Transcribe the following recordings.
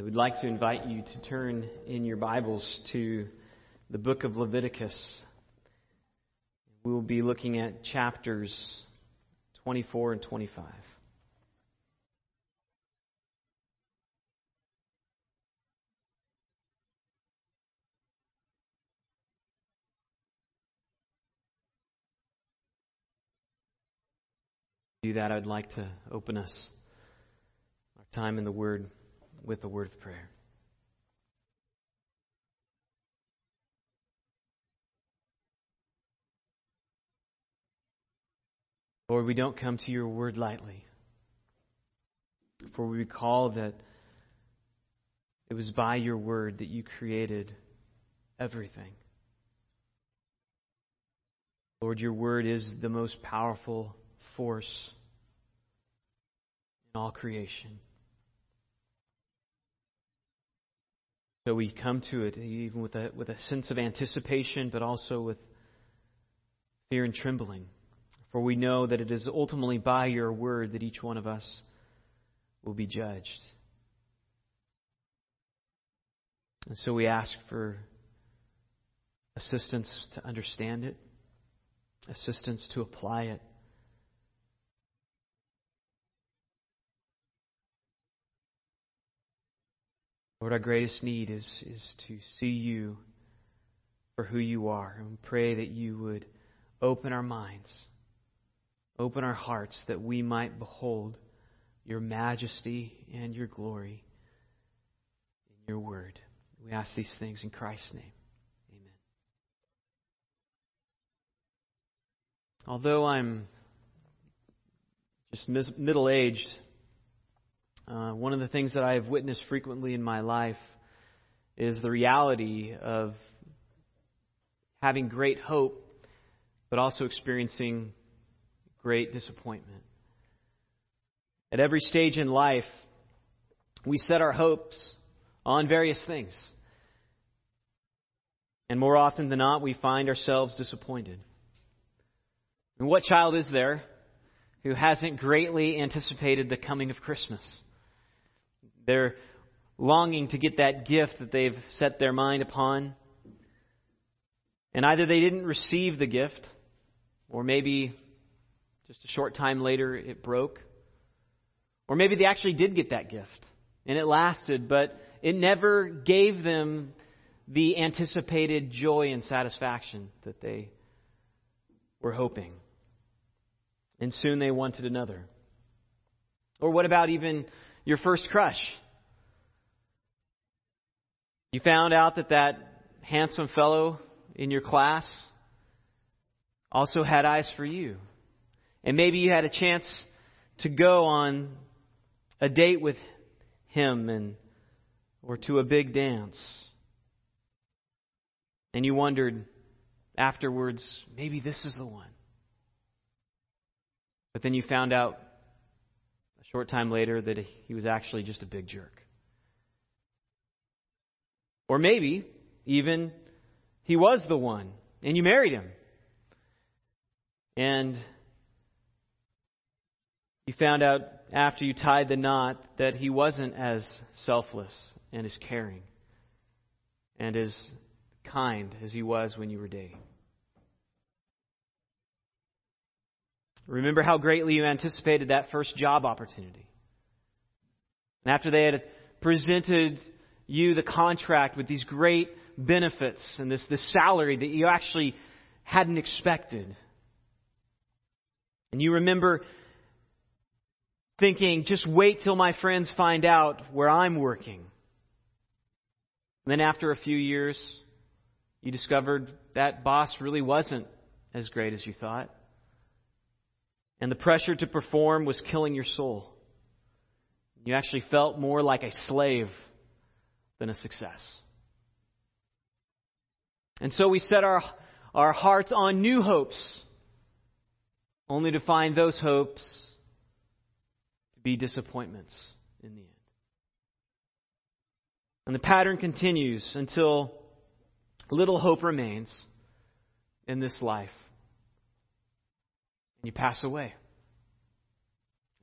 I would like to invite you to turn in your Bibles to the book of Leviticus. We will be looking at chapters 24 and 25. do that, I'd like to open us our time in the Word with a word of prayer. Lord, we don't come to your word lightly, for we recall that it was by your word that you created everything. Lord, your word is the most powerful force in all creation. So we come to it even with a, with a sense of anticipation, but also with fear and trembling. For we know that it is ultimately by your word that each one of us will be judged. And so we ask for assistance to understand it, assistance to apply it, Lord, our greatest need is, is to see you for who you are. And pray that you would open our minds, open our hearts, that we might behold your majesty and your glory in your word. We ask these things in Christ's name. Amen. Although I'm just middle aged, uh, one of the things that I have witnessed frequently in my life is the reality of having great hope, but also experiencing great disappointment. At every stage in life, we set our hopes on various things. And more often than not, we find ourselves disappointed. And what child is there who hasn't greatly anticipated the coming of Christmas? They're longing to get that gift that they've set their mind upon. And either they didn't receive the gift, or maybe just a short time later it broke. Or maybe they actually did get that gift and it lasted, but it never gave them the anticipated joy and satisfaction that they were hoping. And soon they wanted another. Or what about even your first crush. You found out that that handsome fellow in your class also had eyes for you. And maybe you had a chance to go on a date with him and or to a big dance. And you wondered afterwards, maybe this is the one. But then you found out short time later that he was actually just a big jerk. Or maybe even he was the one and you married him. And you found out after you tied the knot that he wasn't as selfless and as caring and as kind as he was when you were dating. Remember how greatly you anticipated that first job opportunity. And after they had presented you the contract with these great benefits and this, this salary that you actually hadn't expected. And you remember thinking, just wait till my friends find out where I'm working. And then after a few years, you discovered that boss really wasn't as great as you thought. And the pressure to perform was killing your soul. You actually felt more like a slave than a success. And so we set our, our hearts on new hopes, only to find those hopes to be disappointments in the end. And the pattern continues until little hope remains in this life and you pass away.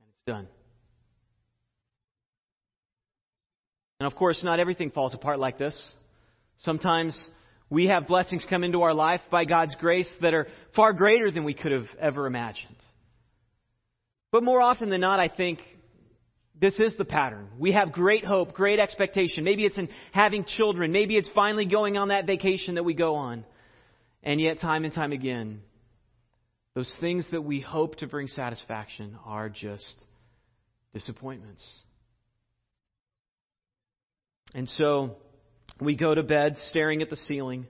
And it's done. And of course, not everything falls apart like this. Sometimes we have blessings come into our life by God's grace that are far greater than we could have ever imagined. But more often than not, I think this is the pattern. We have great hope, great expectation. Maybe it's in having children. Maybe it's finally going on that vacation that we go on. And yet, time and time again, those things that we hope to bring satisfaction are just disappointments. And so, we go to bed staring at the ceiling,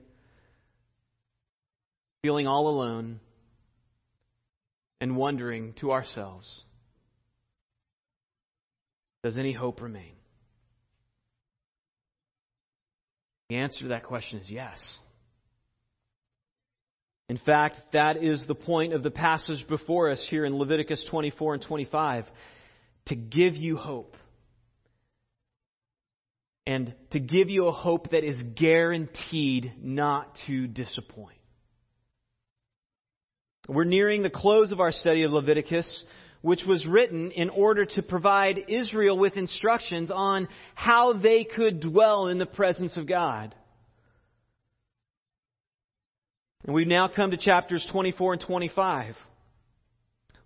feeling all alone, and wondering to ourselves Does any hope remain? The answer to that question is yes. In fact, that is the point of the passage before us here in Leviticus 24 and 25 to give you hope and to give you a hope that is guaranteed not to disappoint. We're nearing the close of our study of Leviticus, which was written in order to provide Israel with instructions on how they could dwell in the presence of God. And we've now come to chapters 24 and 25,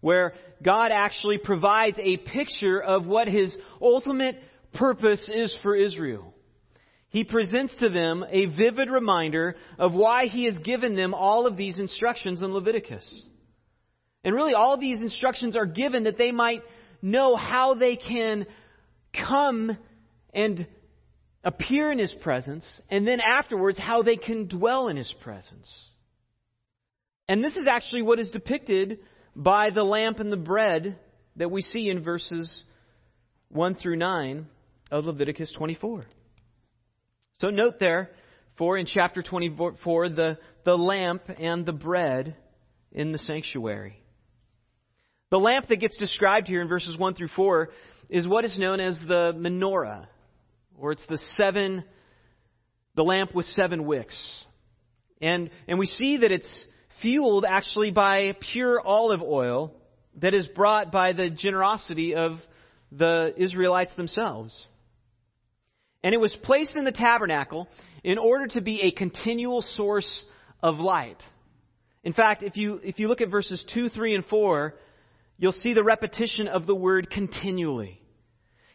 where God actually provides a picture of what His ultimate purpose is for Israel. He presents to them a vivid reminder of why he has given them all of these instructions in Leviticus. And really, all these instructions are given that they might know how they can come and appear in his presence, and then afterwards, how they can dwell in his presence. And this is actually what is depicted by the lamp and the bread that we see in verses 1 through 9 of Leviticus 24. So note there, for in chapter 24, the, the lamp and the bread in the sanctuary. The lamp that gets described here in verses 1 through 4 is what is known as the menorah, or it's the seven, the lamp with seven wicks. And, and we see that it's fueled actually by pure olive oil that is brought by the generosity of the Israelites themselves. And it was placed in the tabernacle in order to be a continual source of light. In fact, if you, if you look at verses 2, 3, and 4, you'll see the repetition of the word continually.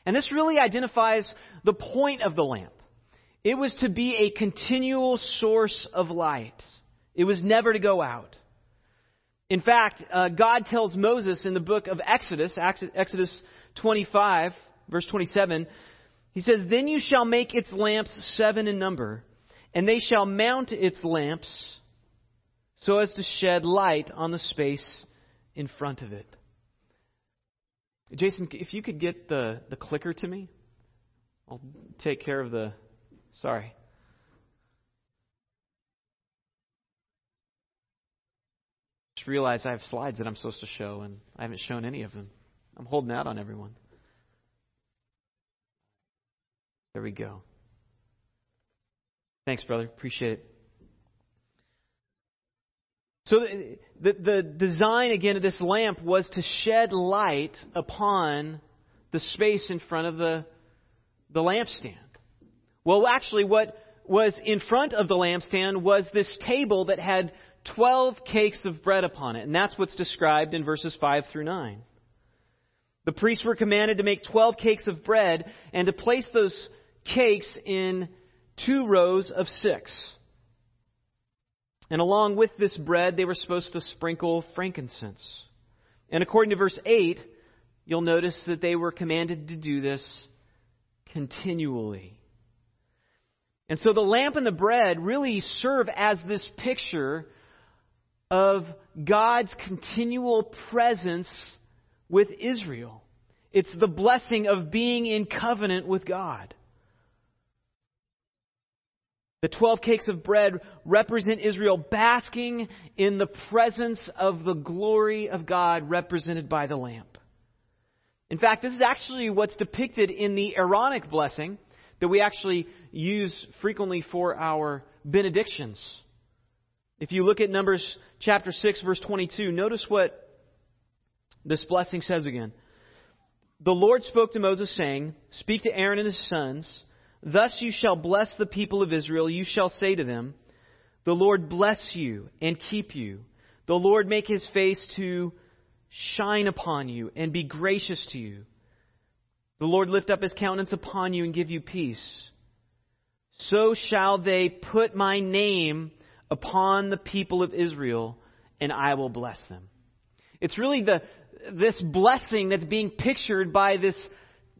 And this really identifies the point of the lamp. It was to be a continual source of light. It was never to go out. In fact, uh, God tells Moses in the book of Exodus, Exodus 25, verse 27, he says, Then you shall make its lamps seven in number, and they shall mount its lamps so as to shed light on the space in front of it. Jason, if you could get the, the clicker to me, I'll take care of the. Sorry. Just realized I have slides that I'm supposed to show, and I haven't shown any of them. I'm holding out on everyone. There we go. Thanks, brother. Appreciate it. So the, the, the, design again of this lamp was to shed light upon the space in front of the, the lampstand. Well, actually, what was in front of the lampstand was this table that had 12 cakes of bread upon it. And that's what's described in verses 5 through 9. The priests were commanded to make 12 cakes of bread and to place those cakes in two rows of six. And along with this bread, they were supposed to sprinkle frankincense. And according to verse 8, you'll notice that they were commanded to do this continually. And so the lamp and the bread really serve as this picture of God's continual presence with Israel. It's the blessing of being in covenant with God. The 12 cakes of bread represent Israel basking in the presence of the glory of God represented by the lamp. In fact, this is actually what's depicted in the Aaronic blessing that we actually use frequently for our benedictions. If you look at Numbers chapter 6 verse 22, notice what this blessing says again. The Lord spoke to Moses saying, Speak to Aaron and his sons Thus you shall bless the people of Israel. You shall say to them, The Lord bless you and keep you. The Lord make his face to shine upon you and be gracious to you. The Lord lift up his countenance upon you and give you peace. So shall they put my name upon the people of Israel, and I will bless them. It's really the, this blessing that's being pictured by this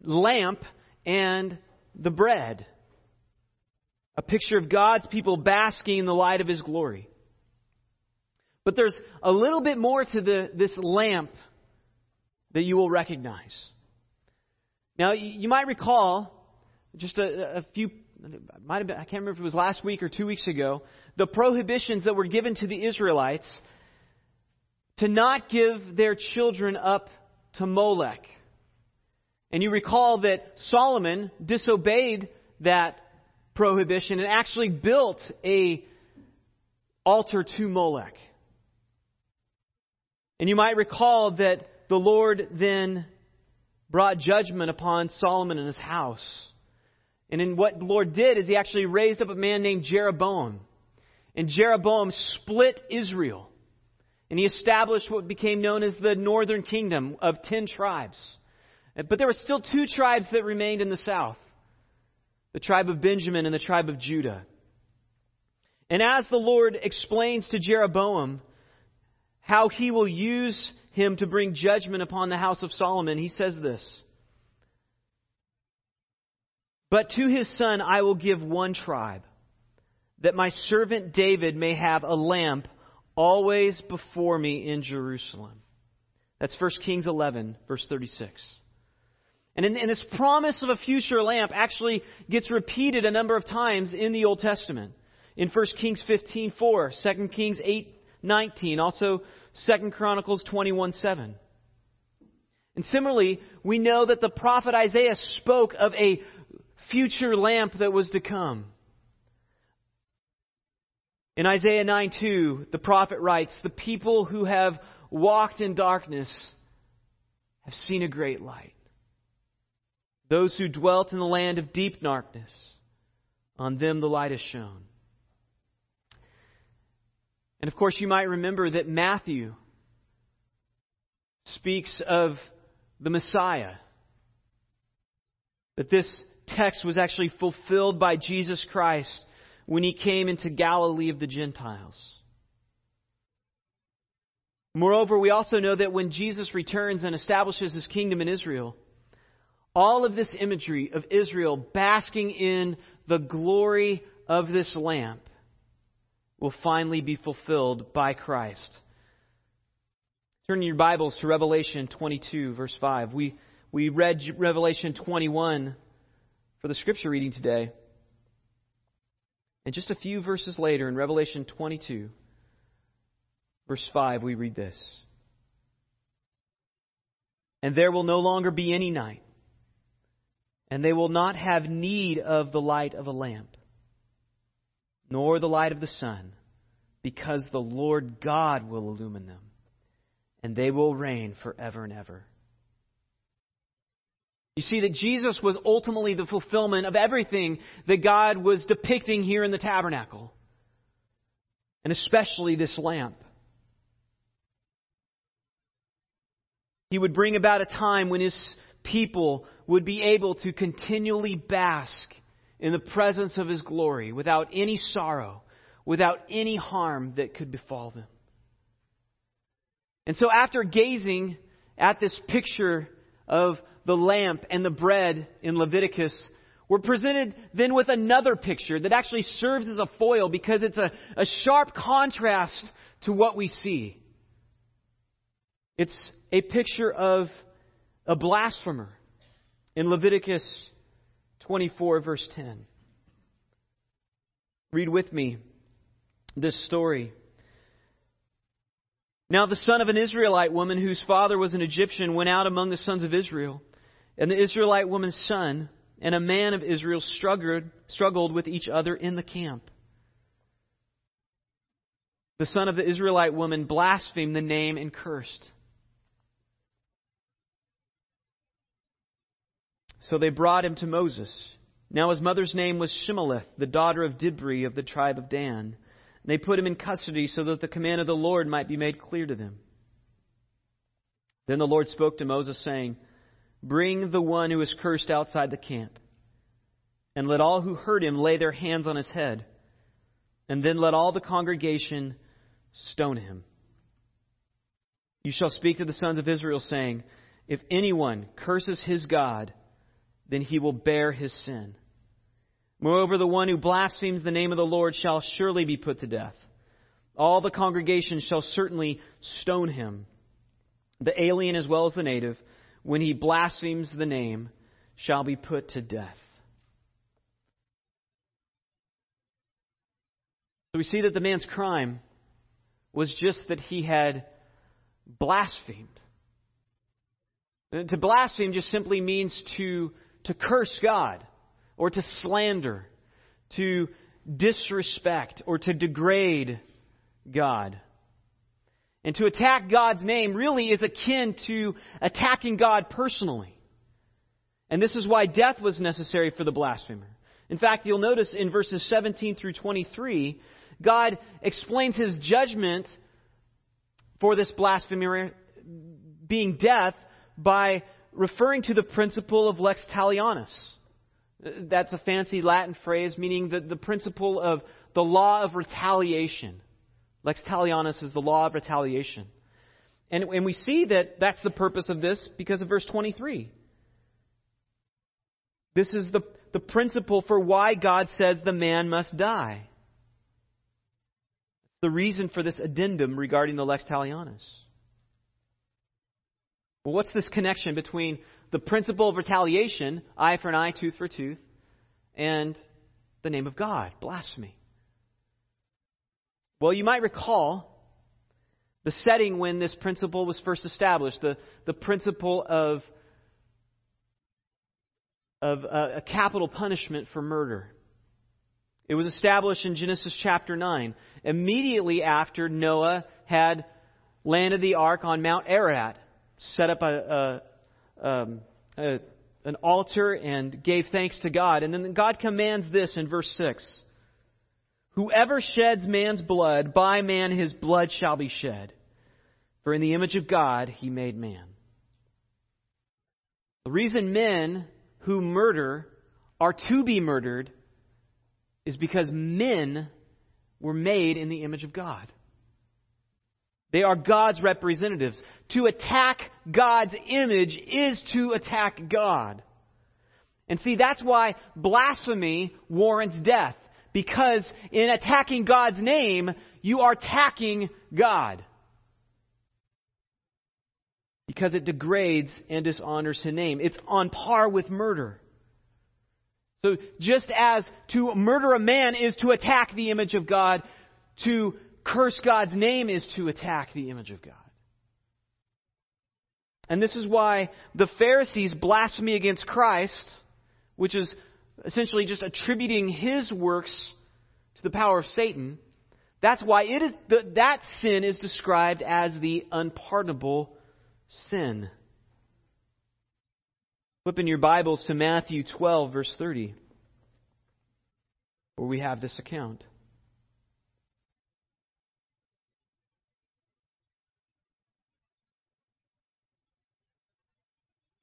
lamp and the bread. A picture of God's people basking in the light of His glory. But there's a little bit more to the, this lamp that you will recognize. Now, you might recall just a, a few, might have been, I can't remember if it was last week or two weeks ago, the prohibitions that were given to the Israelites to not give their children up to Molech. And you recall that Solomon disobeyed that prohibition and actually built a altar to Molech. And you might recall that the Lord then brought judgment upon Solomon and his house. And in what the Lord did is he actually raised up a man named Jeroboam. And Jeroboam split Israel. And he established what became known as the northern kingdom of ten tribes. But there were still two tribes that remained in the south the tribe of Benjamin and the tribe of Judah. And as the Lord explains to Jeroboam how he will use him to bring judgment upon the house of Solomon, he says this But to his son I will give one tribe, that my servant David may have a lamp always before me in Jerusalem. That's 1 Kings 11, verse 36. And, in, and this promise of a future lamp actually gets repeated a number of times in the Old Testament. In 1 Kings 15, 4, 2 Kings 8, 19, also 2 Chronicles 21, 7. And similarly, we know that the prophet Isaiah spoke of a future lamp that was to come. In Isaiah 9 2, the prophet writes, The people who have walked in darkness have seen a great light. Those who dwelt in the land of deep darkness, on them the light has shone. And of course, you might remember that Matthew speaks of the Messiah. That this text was actually fulfilled by Jesus Christ when he came into Galilee of the Gentiles. Moreover, we also know that when Jesus returns and establishes his kingdom in Israel, all of this imagery of Israel basking in the glory of this lamp will finally be fulfilled by Christ. Turn your Bibles to Revelation 22, verse 5. We, we read Revelation 21 for the scripture reading today. And just a few verses later, in Revelation 22, verse 5, we read this And there will no longer be any night and they will not have need of the light of a lamp, nor the light of the sun, because the Lord God will illumine them, and they will reign forever and ever. You see that Jesus was ultimately the fulfillment of everything that God was depicting here in the tabernacle, and especially this lamp. He would bring about a time when his people would be able to continually bask in the presence of His glory without any sorrow, without any harm that could befall them. And so, after gazing at this picture of the lamp and the bread in Leviticus, we're presented then with another picture that actually serves as a foil because it's a, a sharp contrast to what we see. It's a picture of a blasphemer in Leviticus 24, verse 10. Read with me this story. Now, the son of an Israelite woman whose father was an Egyptian went out among the sons of Israel. And the Israelite woman's son and a man of Israel struggled, struggled with each other in the camp. The son of the Israelite woman blasphemed the name and cursed. So they brought him to Moses. Now his mother's name was Shimeleth, the daughter of Dibri of the tribe of Dan. And they put him in custody so that the command of the Lord might be made clear to them. Then the Lord spoke to Moses, saying, Bring the one who is cursed outside the camp, and let all who heard him lay their hands on his head, and then let all the congregation stone him. You shall speak to the sons of Israel, saying, If anyone curses his God, then he will bear his sin. Moreover, the one who blasphemes the name of the Lord shall surely be put to death. All the congregation shall certainly stone him, the alien as well as the native, when he blasphemes the name, shall be put to death. So we see that the man's crime was just that he had blasphemed. To blaspheme just simply means to to curse God or to slander, to disrespect or to degrade God. And to attack God's name really is akin to attacking God personally. And this is why death was necessary for the blasphemer. In fact, you'll notice in verses 17 through 23, God explains his judgment for this blasphemer being death by referring to the principle of lex talionis. That's a fancy Latin phrase meaning the, the principle of the law of retaliation. Lex talionis is the law of retaliation. And, and we see that that's the purpose of this because of verse 23. This is the, the principle for why God says the man must die. The reason for this addendum regarding the lex talionis. Well, what's this connection between the principle of retaliation, eye for an eye, tooth for tooth, and the name of God, blasphemy? Well, you might recall the setting when this principle was first established, the, the principle of, of a, a capital punishment for murder. It was established in Genesis chapter 9, immediately after Noah had landed the ark on Mount Ararat set up a, a, um, a, an altar and gave thanks to God. And then God commands this in verse 6 Whoever sheds man's blood, by man his blood shall be shed. For in the image of God he made man. The reason men who murder are to be murdered is because men were made in the image of God. They are God's representatives. To attack God's image is to attack God. And see, that's why blasphemy warrants death. Because in attacking God's name, you are attacking God. Because it degrades and dishonors His name. It's on par with murder. So just as to murder a man is to attack the image of God, to curse God's name is to attack the image of God. And this is why the Pharisees' blasphemy against Christ, which is essentially just attributing his works to the power of Satan, that's why it is that sin is described as the unpardonable sin. Flip in your Bibles to Matthew 12, verse 30, where we have this account.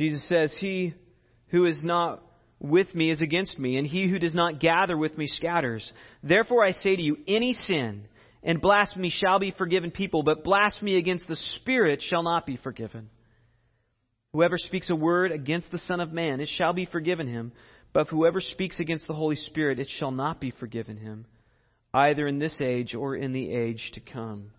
Jesus says, He who is not with me is against me, and he who does not gather with me scatters. Therefore I say to you, any sin and blasphemy shall be forgiven people, but blasphemy against the Spirit shall not be forgiven. Whoever speaks a word against the Son of Man, it shall be forgiven him. But whoever speaks against the Holy Spirit, it shall not be forgiven him, either in this age or in the age to come.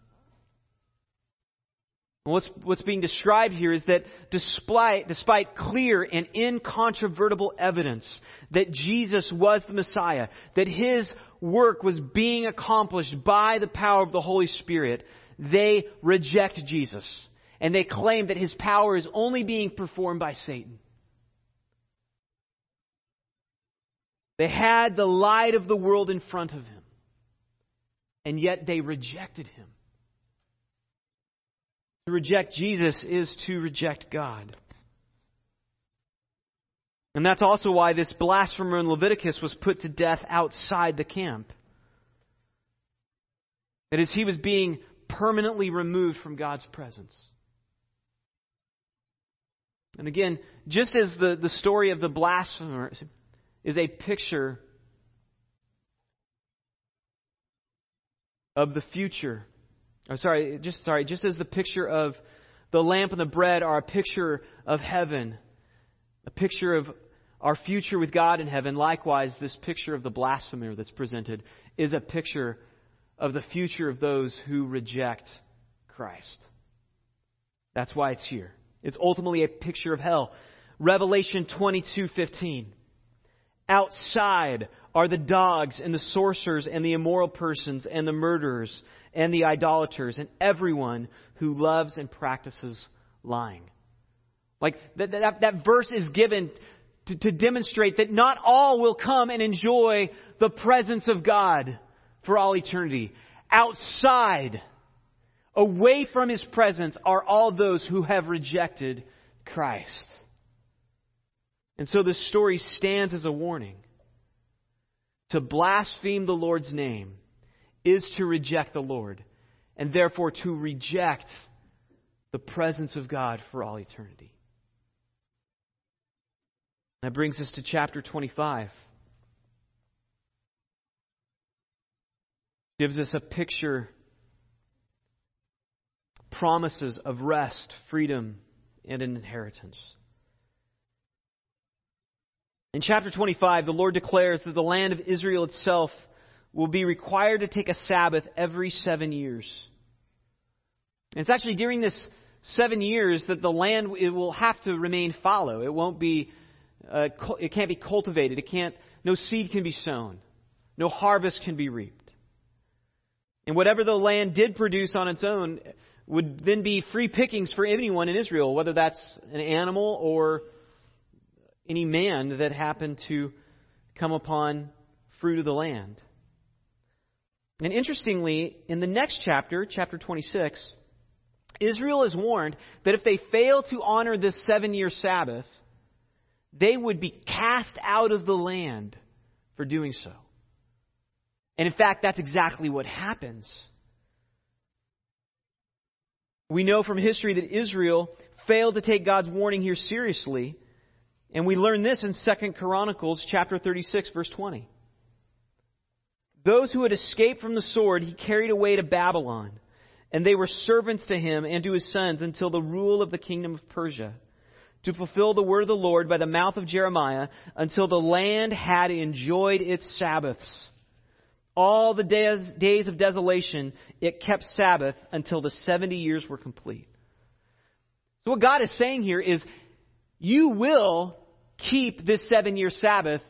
What's, what's being described here is that despite, despite clear and incontrovertible evidence that Jesus was the Messiah, that his work was being accomplished by the power of the Holy Spirit, they reject Jesus. And they claim that his power is only being performed by Satan. They had the light of the world in front of him, and yet they rejected him. To reject Jesus is to reject God. And that's also why this blasphemer in Leviticus was put to death outside the camp. That is, he was being permanently removed from God's presence. And again, just as the, the story of the blasphemer is a picture of the future, or sorry, just sorry, just as the picture of the lamp and the bread are a picture of heaven, a picture of our future with God in heaven, likewise, this picture of the blasphemer that's presented is a picture of the future of those who reject Christ. That's why it's here. It's ultimately a picture of hell. Revelation 22:15. Outside are the dogs and the sorcerers and the immoral persons and the murderers and the idolaters and everyone who loves and practices lying. Like that, that, that verse is given to, to demonstrate that not all will come and enjoy the presence of God for all eternity. Outside, away from His presence, are all those who have rejected Christ. And so this story stands as a warning. To blaspheme the Lord's name is to reject the Lord, and therefore to reject the presence of God for all eternity. That brings us to chapter 25. Gives us a picture, promises of rest, freedom, and an inheritance. In chapter 25, the Lord declares that the land of Israel itself will be required to take a Sabbath every seven years. And it's actually during this seven years that the land it will have to remain fallow. It won't be uh, it can't be cultivated. It can't, no seed can be sown. No harvest can be reaped. And whatever the land did produce on its own would then be free pickings for anyone in Israel, whether that's an animal or any man that happened to come upon fruit of the land. And interestingly, in the next chapter, chapter 26, Israel is warned that if they fail to honor this seven year Sabbath, they would be cast out of the land for doing so. And in fact, that's exactly what happens. We know from history that Israel failed to take God's warning here seriously, and we learn this in 2 Chronicles chapter 36 verse 20. Those who had escaped from the sword he carried away to Babylon, and they were servants to him and to his sons until the rule of the kingdom of Persia to fulfill the word of the Lord by the mouth of Jeremiah until the land had enjoyed its Sabbaths. All the days, days of desolation, it kept Sabbath until the 70 years were complete. So what God is saying here is, you will keep this seven year Sabbath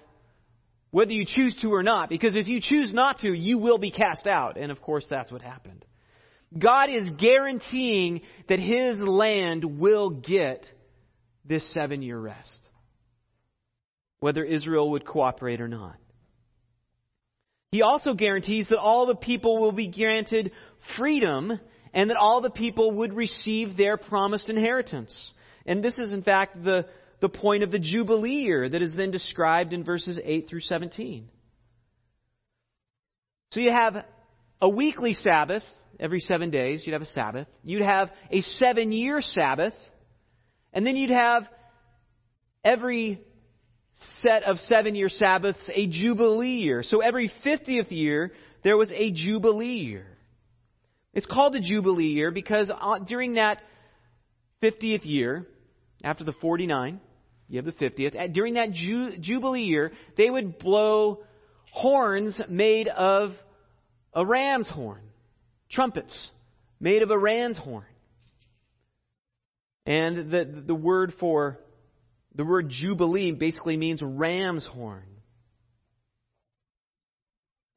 whether you choose to or not. Because if you choose not to, you will be cast out. And of course, that's what happened. God is guaranteeing that His land will get this seven year rest, whether Israel would cooperate or not. He also guarantees that all the people will be granted freedom and that all the people would receive their promised inheritance. And this is, in fact, the, the point of the Jubilee year that is then described in verses 8 through 17. So you have a weekly Sabbath every seven days, you'd have a Sabbath. You'd have a seven year Sabbath and then you'd have every set of seven year Sabbaths a Jubilee year. So every 50th year, there was a Jubilee year. It's called a Jubilee year because uh, during that 50th year, after the 49, you have the 50th, during that Ju- Jubilee year, they would blow horns made of a ram's horn, trumpets made of a ram's horn. And the, the word for, the word Jubilee basically means ram's horn.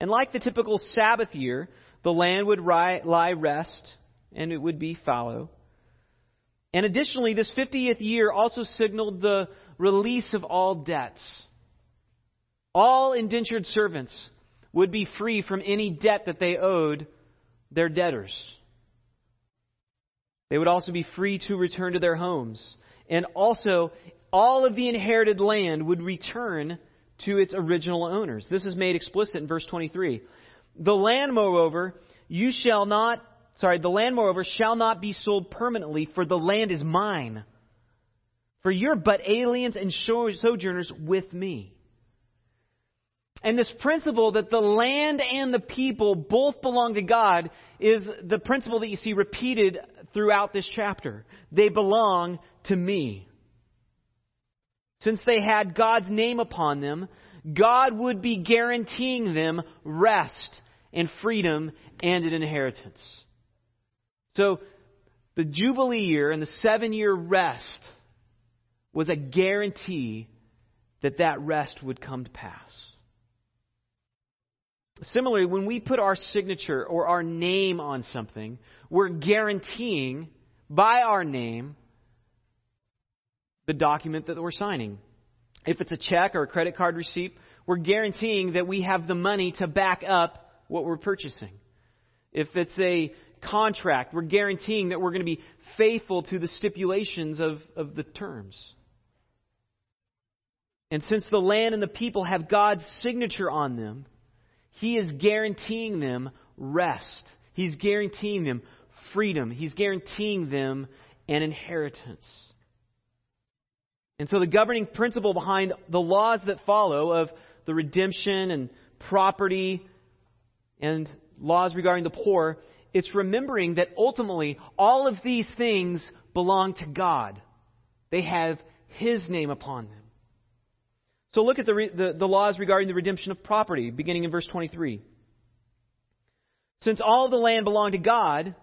And like the typical Sabbath year, the land would lie rest and it would be fallow. And additionally, this 50th year also signaled the release of all debts. All indentured servants would be free from any debt that they owed their debtors. They would also be free to return to their homes. And also, all of the inherited land would return to its original owners. This is made explicit in verse 23. The land, moreover, you shall not, sorry, the land, moreover, shall not be sold permanently, for the land is mine. For you're but aliens and sojourners with me. And this principle that the land and the people both belong to God is the principle that you see repeated throughout this chapter. They belong to me. Since they had God's name upon them, God would be guaranteeing them rest and freedom and an inheritance. So, the Jubilee year and the seven year rest was a guarantee that that rest would come to pass. Similarly, when we put our signature or our name on something, we're guaranteeing by our name the document that we're signing. If it's a check or a credit card receipt, we're guaranteeing that we have the money to back up what we're purchasing. If it's a contract, we're guaranteeing that we're going to be faithful to the stipulations of, of the terms. And since the land and the people have God's signature on them, He is guaranteeing them rest. He's guaranteeing them freedom. He's guaranteeing them an inheritance. And so the governing principle behind the laws that follow of the redemption and property and laws regarding the poor, it's remembering that ultimately all of these things belong to God. They have His name upon them. So look at the, the, the, laws regarding the redemption of property, beginning in verse 23. Since all the land belonged to God,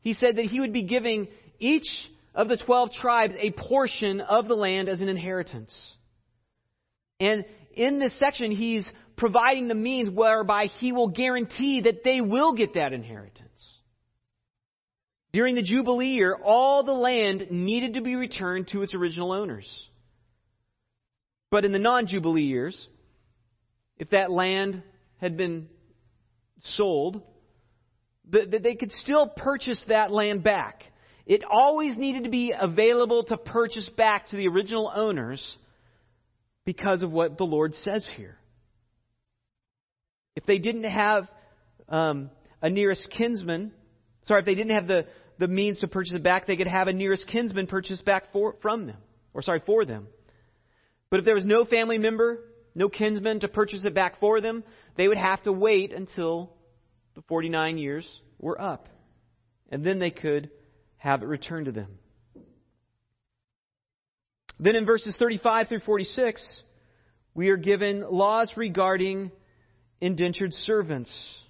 he said that he would be giving each of the 12 tribes a portion of the land as an inheritance. And in this section, he's providing the means whereby he will guarantee that they will get that inheritance. During the Jubilee year, all the land needed to be returned to its original owners. But in the non Jubilee years, if that land had been sold, they could still purchase that land back. It always needed to be available to purchase back to the original owners because of what the Lord says here. If they didn't have um, a nearest kinsman, sorry, if they didn't have the, the means to purchase it back, they could have a nearest kinsman purchase back for, from them, or sorry, for them. But if there was no family member, no kinsman to purchase it back for them, they would have to wait until the 49 years were up. And then they could have it returned to them. Then in verses 35 through 46, we are given laws regarding indentured servants,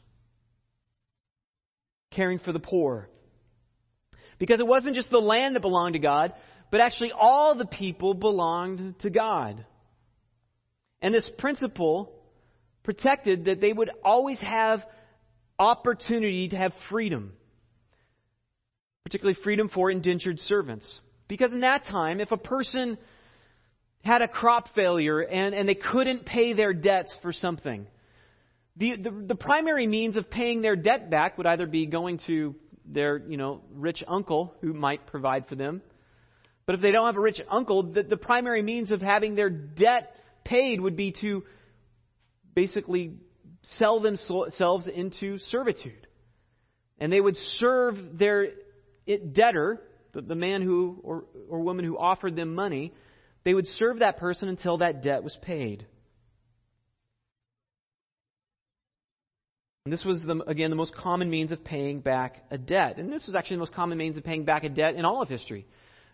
caring for the poor. Because it wasn't just the land that belonged to God, but actually all the people belonged to God. And this principle protected that they would always have opportunity to have freedom particularly freedom for indentured servants. Because in that time, if a person had a crop failure and, and they couldn't pay their debts for something, the, the, the primary means of paying their debt back would either be going to their you know rich uncle who might provide for them. But if they don't have a rich uncle, the, the primary means of having their debt paid would be to basically sell themselves into servitude. And they would serve their debtor, the, the man who or, or woman who offered them money, they would serve that person until that debt was paid. And this was, the, again, the most common means of paying back a debt. And this was actually the most common means of paying back a debt in all of history.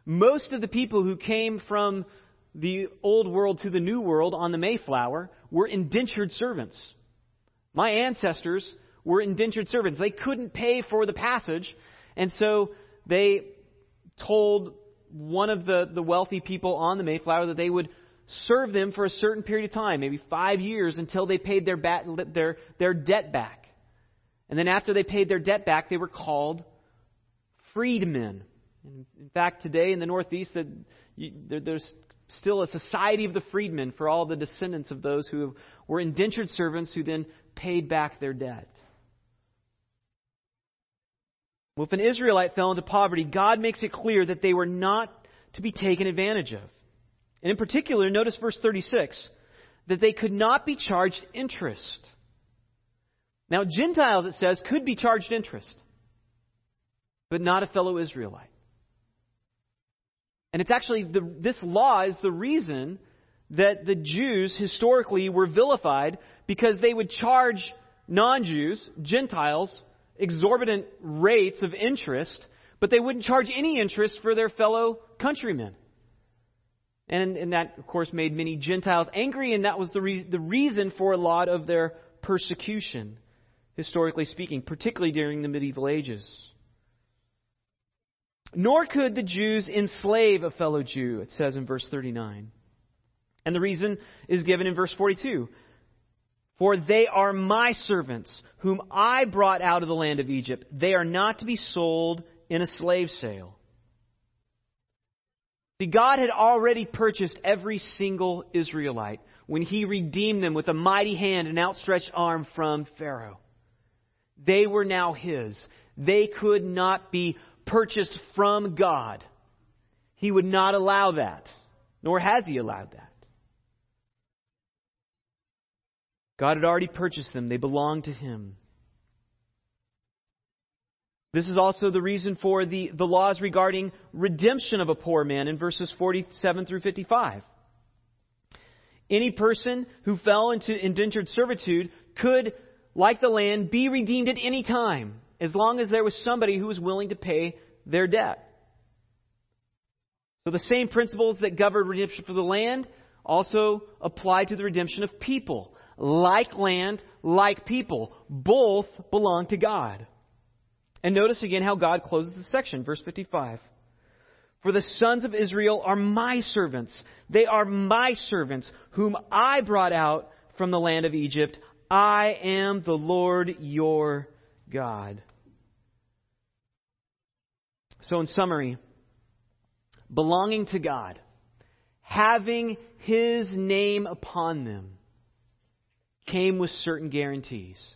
Most of the people who came from the old world to the new world on the Mayflower were indentured servants. My ancestors were indentured servants. They couldn't pay for the passage, and so they told one of the, the wealthy people on the Mayflower that they would serve them for a certain period of time, maybe five years, until they paid their, bat, their, their debt back. And then after they paid their debt back, they were called freedmen. In fact, today in the Northeast, there's still a society of the freedmen for all the descendants of those who were indentured servants who then paid back their debt. Well, if an Israelite fell into poverty, God makes it clear that they were not to be taken advantage of. And in particular, notice verse 36 that they could not be charged interest. Now, Gentiles, it says, could be charged interest, but not a fellow Israelite. And it's actually the, this law is the reason that the Jews historically were vilified because they would charge non Jews, Gentiles, exorbitant rates of interest, but they wouldn't charge any interest for their fellow countrymen. And, and that, of course, made many Gentiles angry, and that was the, re- the reason for a lot of their persecution, historically speaking, particularly during the medieval ages. Nor could the Jews enslave a fellow Jew, it says in verse 39. And the reason is given in verse 42. For they are my servants, whom I brought out of the land of Egypt. They are not to be sold in a slave sale. See, God had already purchased every single Israelite when He redeemed them with a mighty hand and outstretched arm from Pharaoh. They were now His. They could not be purchased from God. He would not allow that, nor has He allowed that. God had already purchased them, they belonged to Him. This is also the reason for the, the laws regarding redemption of a poor man in verses 47 through 55. Any person who fell into indentured servitude could, like the land, be redeemed at any time, as long as there was somebody who was willing to pay their debt. So the same principles that govern redemption for the land also apply to the redemption of people. Like land, like people, both belong to God. And notice again how God closes the section, verse 55. For the sons of Israel are my servants. They are my servants, whom I brought out from the land of Egypt. I am the Lord your God. So, in summary, belonging to God, having His name upon them, came with certain guarantees.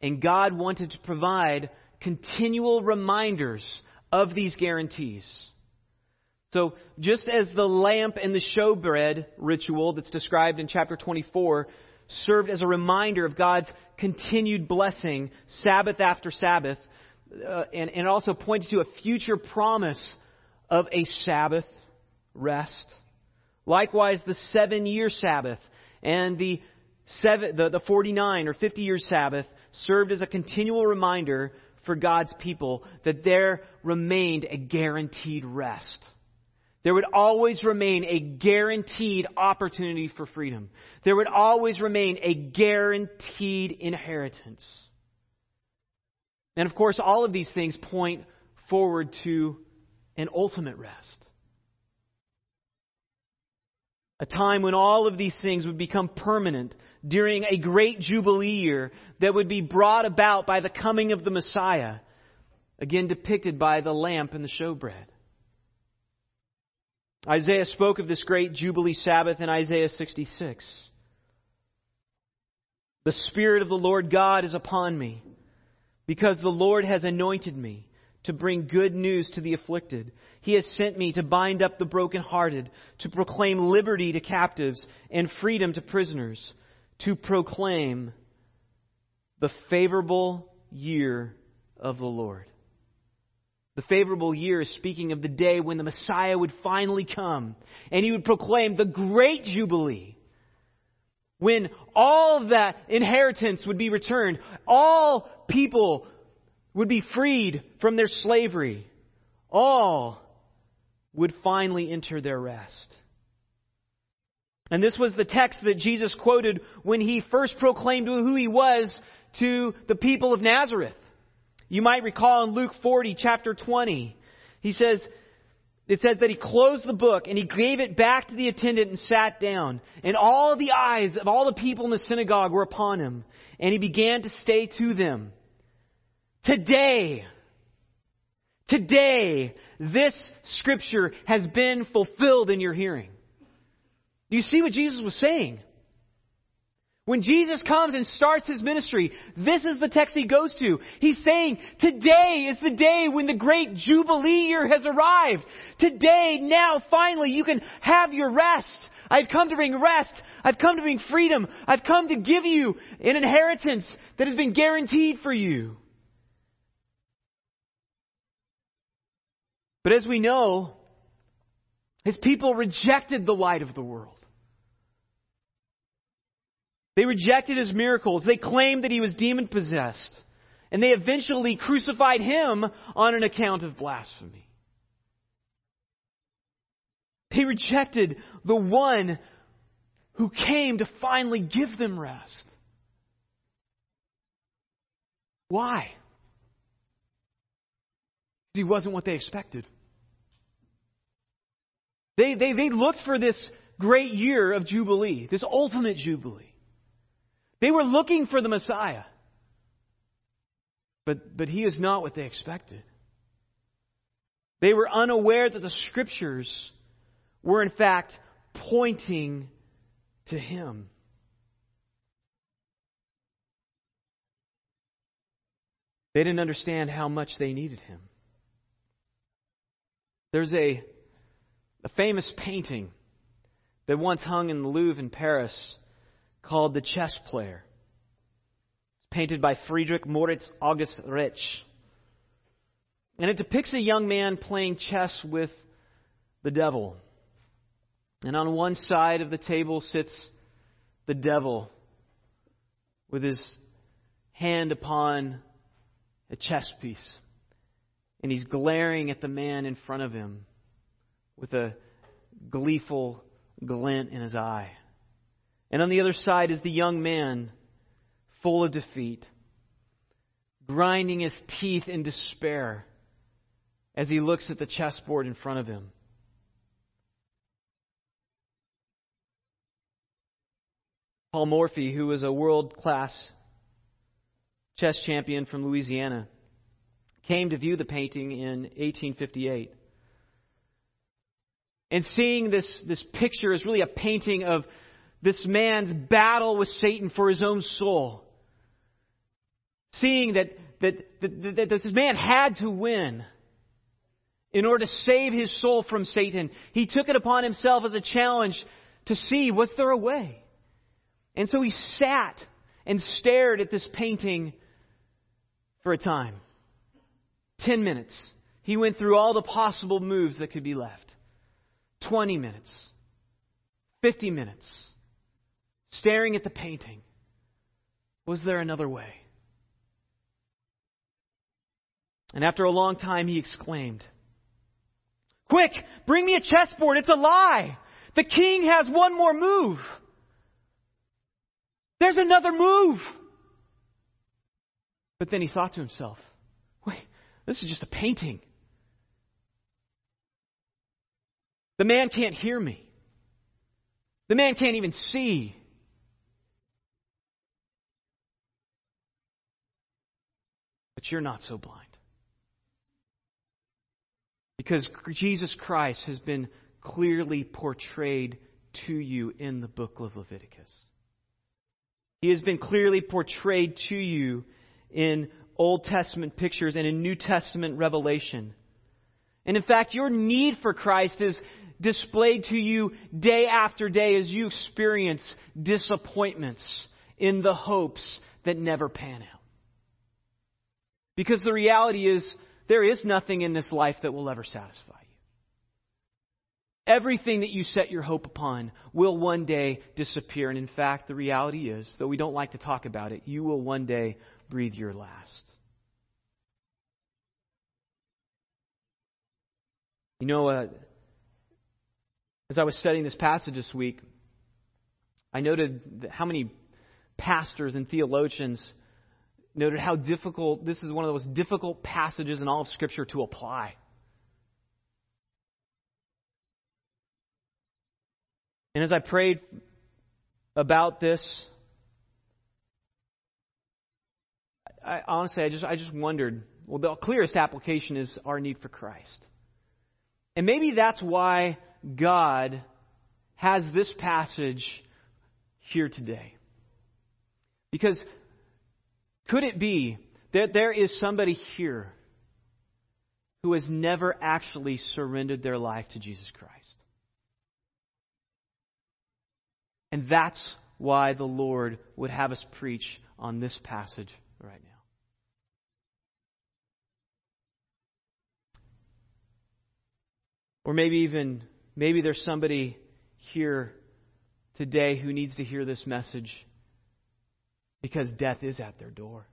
And God wanted to provide continual reminders of these guarantees. So, just as the lamp and the showbread ritual that's described in chapter 24 served as a reminder of God's continued blessing Sabbath after Sabbath, uh, and, and also pointed to a future promise of a Sabbath rest. Likewise, the seven year Sabbath and the, seven, the, the 49 or 50 year Sabbath served as a continual reminder for God's people that there remained a guaranteed rest. There would always remain a guaranteed opportunity for freedom. There would always remain a guaranteed inheritance. And of course, all of these things point forward to an ultimate rest. A time when all of these things would become permanent during a great Jubilee year that would be brought about by the coming of the Messiah, again depicted by the lamp and the showbread. Isaiah spoke of this great Jubilee Sabbath in Isaiah 66. The Spirit of the Lord God is upon me, because the Lord has anointed me to bring good news to the afflicted. He has sent me to bind up the brokenhearted, to proclaim liberty to captives and freedom to prisoners, to proclaim the favorable year of the Lord. The favorable year is speaking of the day when the Messiah would finally come and he would proclaim the great Jubilee. When all that inheritance would be returned, all people would be freed from their slavery. All would finally enter their rest. And this was the text that Jesus quoted when he first proclaimed who he was to the people of Nazareth. You might recall in Luke 40, chapter 20, he says, it says that he closed the book and he gave it back to the attendant and sat down. And all the eyes of all the people in the synagogue were upon him. And he began to say to them, Today, today, this scripture has been fulfilled in your hearing. Do you see what Jesus was saying? When Jesus comes and starts his ministry, this is the text he goes to. He's saying, today is the day when the great Jubilee year has arrived. Today, now, finally, you can have your rest. I've come to bring rest. I've come to bring freedom. I've come to give you an inheritance that has been guaranteed for you. But as we know, his people rejected the light of the world. They rejected his miracles. They claimed that he was demon possessed. And they eventually crucified him on an account of blasphemy. They rejected the one who came to finally give them rest. Why? He wasn't what they expected. They, they, they looked for this great year of Jubilee, this ultimate Jubilee. They were looking for the Messiah. But, but he is not what they expected. They were unaware that the scriptures were in fact pointing to him. They didn't understand how much they needed him. There's a, a famous painting that once hung in the Louvre in Paris called The Chess Player. It's painted by Friedrich Moritz August Retzsch. And it depicts a young man playing chess with the devil. And on one side of the table sits the devil with his hand upon a chess piece. And he's glaring at the man in front of him with a gleeful glint in his eye. And on the other side is the young man, full of defeat, grinding his teeth in despair as he looks at the chessboard in front of him. Paul Morphy, who was a world class chess champion from Louisiana, came to view the painting in 1858. And seeing this, this picture is really a painting of this man's battle with Satan for his own soul. Seeing that, that, that, that this man had to win in order to save his soul from Satan, he took it upon himself as a challenge to see was there a way? And so he sat and stared at this painting for a time. Ten minutes. He went through all the possible moves that could be left. Twenty minutes. Fifty minutes staring at the painting. Was there another way? And after a long time, he exclaimed, Quick, bring me a chessboard. It's a lie. The king has one more move. There's another move. But then he thought to himself, wait, this is just a painting. The man can't hear me. The man can't even see. But you're not so blind. Because Jesus Christ has been clearly portrayed to you in the book of Leviticus. He has been clearly portrayed to you in Old Testament pictures and in New Testament revelation. And in fact, your need for Christ is displayed to you day after day as you experience disappointments in the hopes that never pan out. Because the reality is, there is nothing in this life that will ever satisfy you. Everything that you set your hope upon will one day disappear. And in fact, the reality is, though we don't like to talk about it, you will one day breathe your last. You know, uh, as I was studying this passage this week, I noted how many pastors and theologians noted how difficult, this is one of the most difficult passages in all of Scripture to apply. And as I prayed about this, I, honestly, I just, I just wondered well, the clearest application is our need for Christ. And maybe that's why God has this passage here today. Because could it be that there is somebody here who has never actually surrendered their life to Jesus Christ? And that's why the Lord would have us preach on this passage right now. Or maybe even, maybe there's somebody here today who needs to hear this message because death is at their door.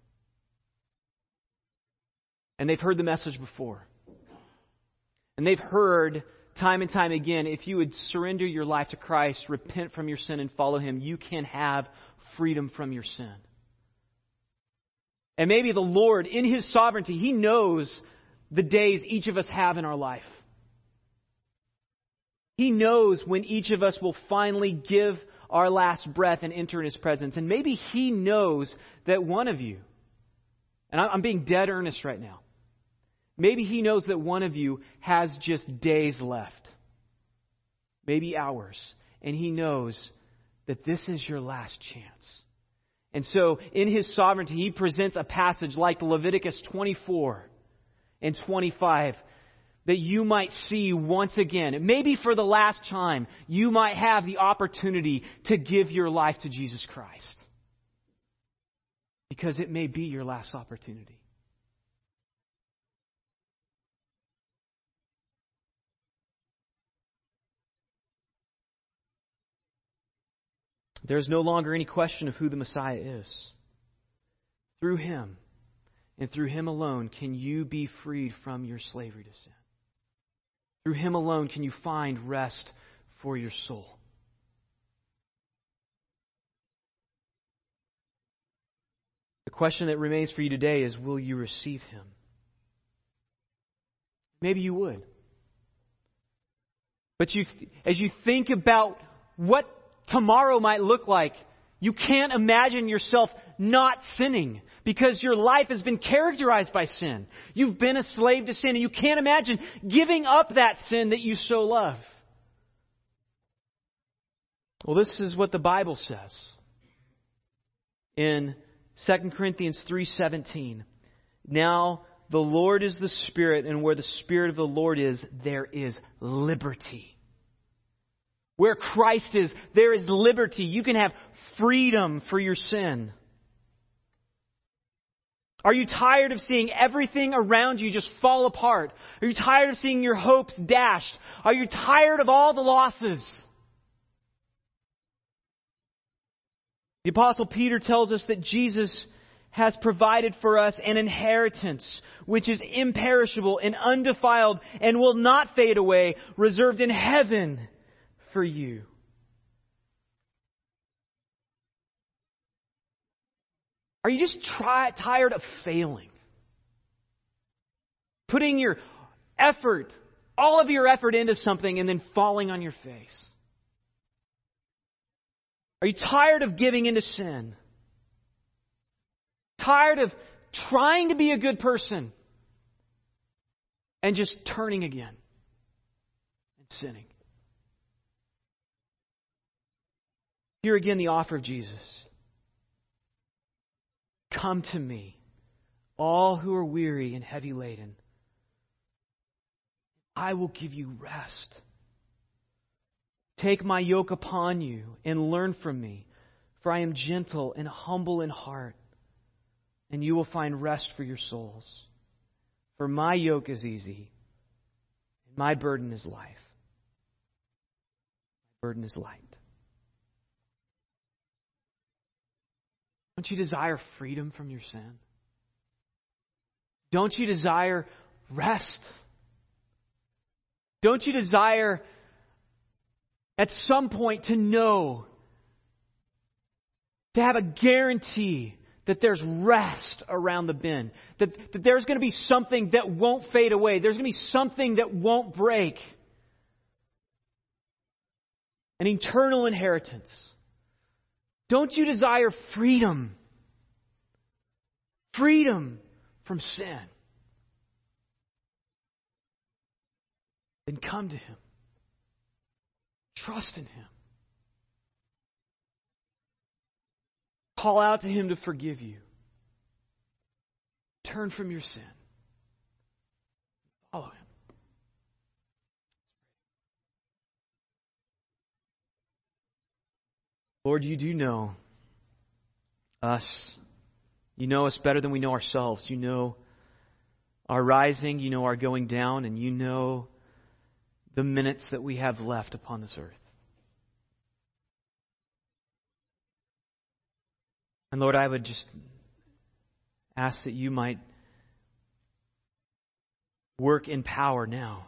And they've heard the message before. And they've heard time and time again if you would surrender your life to Christ, repent from your sin, and follow Him, you can have freedom from your sin. And maybe the Lord, in His sovereignty, He knows the days each of us have in our life. He knows when each of us will finally give our last breath and enter in His presence. And maybe He knows that one of you, and I'm being dead earnest right now, maybe He knows that one of you has just days left, maybe hours, and He knows that this is your last chance. And so, in His sovereignty, He presents a passage like Leviticus 24 and 25 that you might see once again, maybe for the last time, you might have the opportunity to give your life to Jesus Christ. Because it may be your last opportunity. There's no longer any question of who the Messiah is. Through him and through him alone can you be freed from your slavery to sin. Through Him alone can you find rest for your soul. The question that remains for you today is will you receive Him? Maybe you would. But you, as you think about what tomorrow might look like, you can't imagine yourself not sinning because your life has been characterized by sin. You've been a slave to sin and you can't imagine giving up that sin that you so love. Well, this is what the Bible says in 2 Corinthians 3:17. Now the Lord is the Spirit and where the Spirit of the Lord is there is liberty. Where Christ is, there is liberty. You can have freedom for your sin. Are you tired of seeing everything around you just fall apart? Are you tired of seeing your hopes dashed? Are you tired of all the losses? The Apostle Peter tells us that Jesus has provided for us an inheritance which is imperishable and undefiled and will not fade away, reserved in heaven for you. Are you just try, tired of failing? Putting your effort, all of your effort into something and then falling on your face? Are you tired of giving into sin? Tired of trying to be a good person and just turning again and sinning? Here again, the offer of Jesus. Come to me, all who are weary and heavy laden. I will give you rest. Take my yoke upon you and learn from me, for I am gentle and humble in heart, and you will find rest for your souls. For my yoke is easy, and my burden is life. My burden is light. Don't you desire freedom from your sin? Don't you desire rest? Don't you desire at some point to know, to have a guarantee that there's rest around the bend, that, that there's going to be something that won't fade away, there's going to be something that won't break, an eternal inheritance. Don't you desire freedom? Freedom from sin. Then come to Him. Trust in Him. Call out to Him to forgive you. Turn from your sin. Follow Him. Lord, you do know us. You know us better than we know ourselves. You know our rising, you know our going down, and you know the minutes that we have left upon this earth. And Lord, I would just ask that you might work in power now.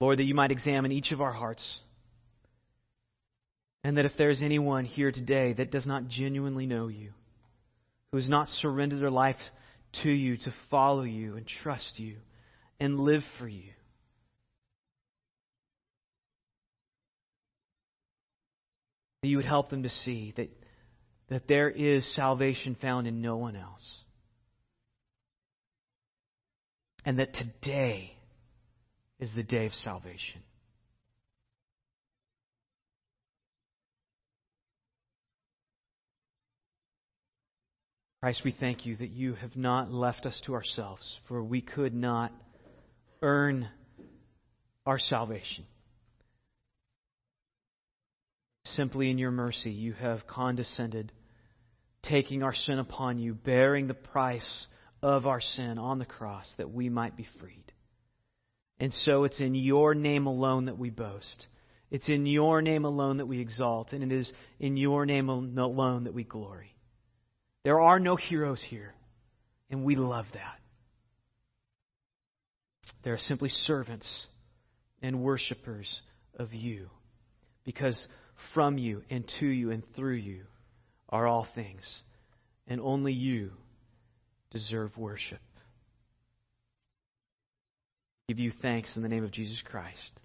Lord, that you might examine each of our hearts. And that if there's anyone here today that does not genuinely know you, who has not surrendered their life to you to follow you and trust you and live for you, that you would help them to see that, that there is salvation found in no one else. And that today is the day of salvation. Christ, we thank you that you have not left us to ourselves, for we could not earn our salvation. Simply in your mercy, you have condescended, taking our sin upon you, bearing the price of our sin on the cross that we might be freed. And so it's in your name alone that we boast. It's in your name alone that we exalt, and it is in your name alone that we glory. There are no heroes here, and we love that. They are simply servants and worshippers of you, because from you and to you and through you are all things, and only you deserve worship. Give you thanks in the name of Jesus Christ.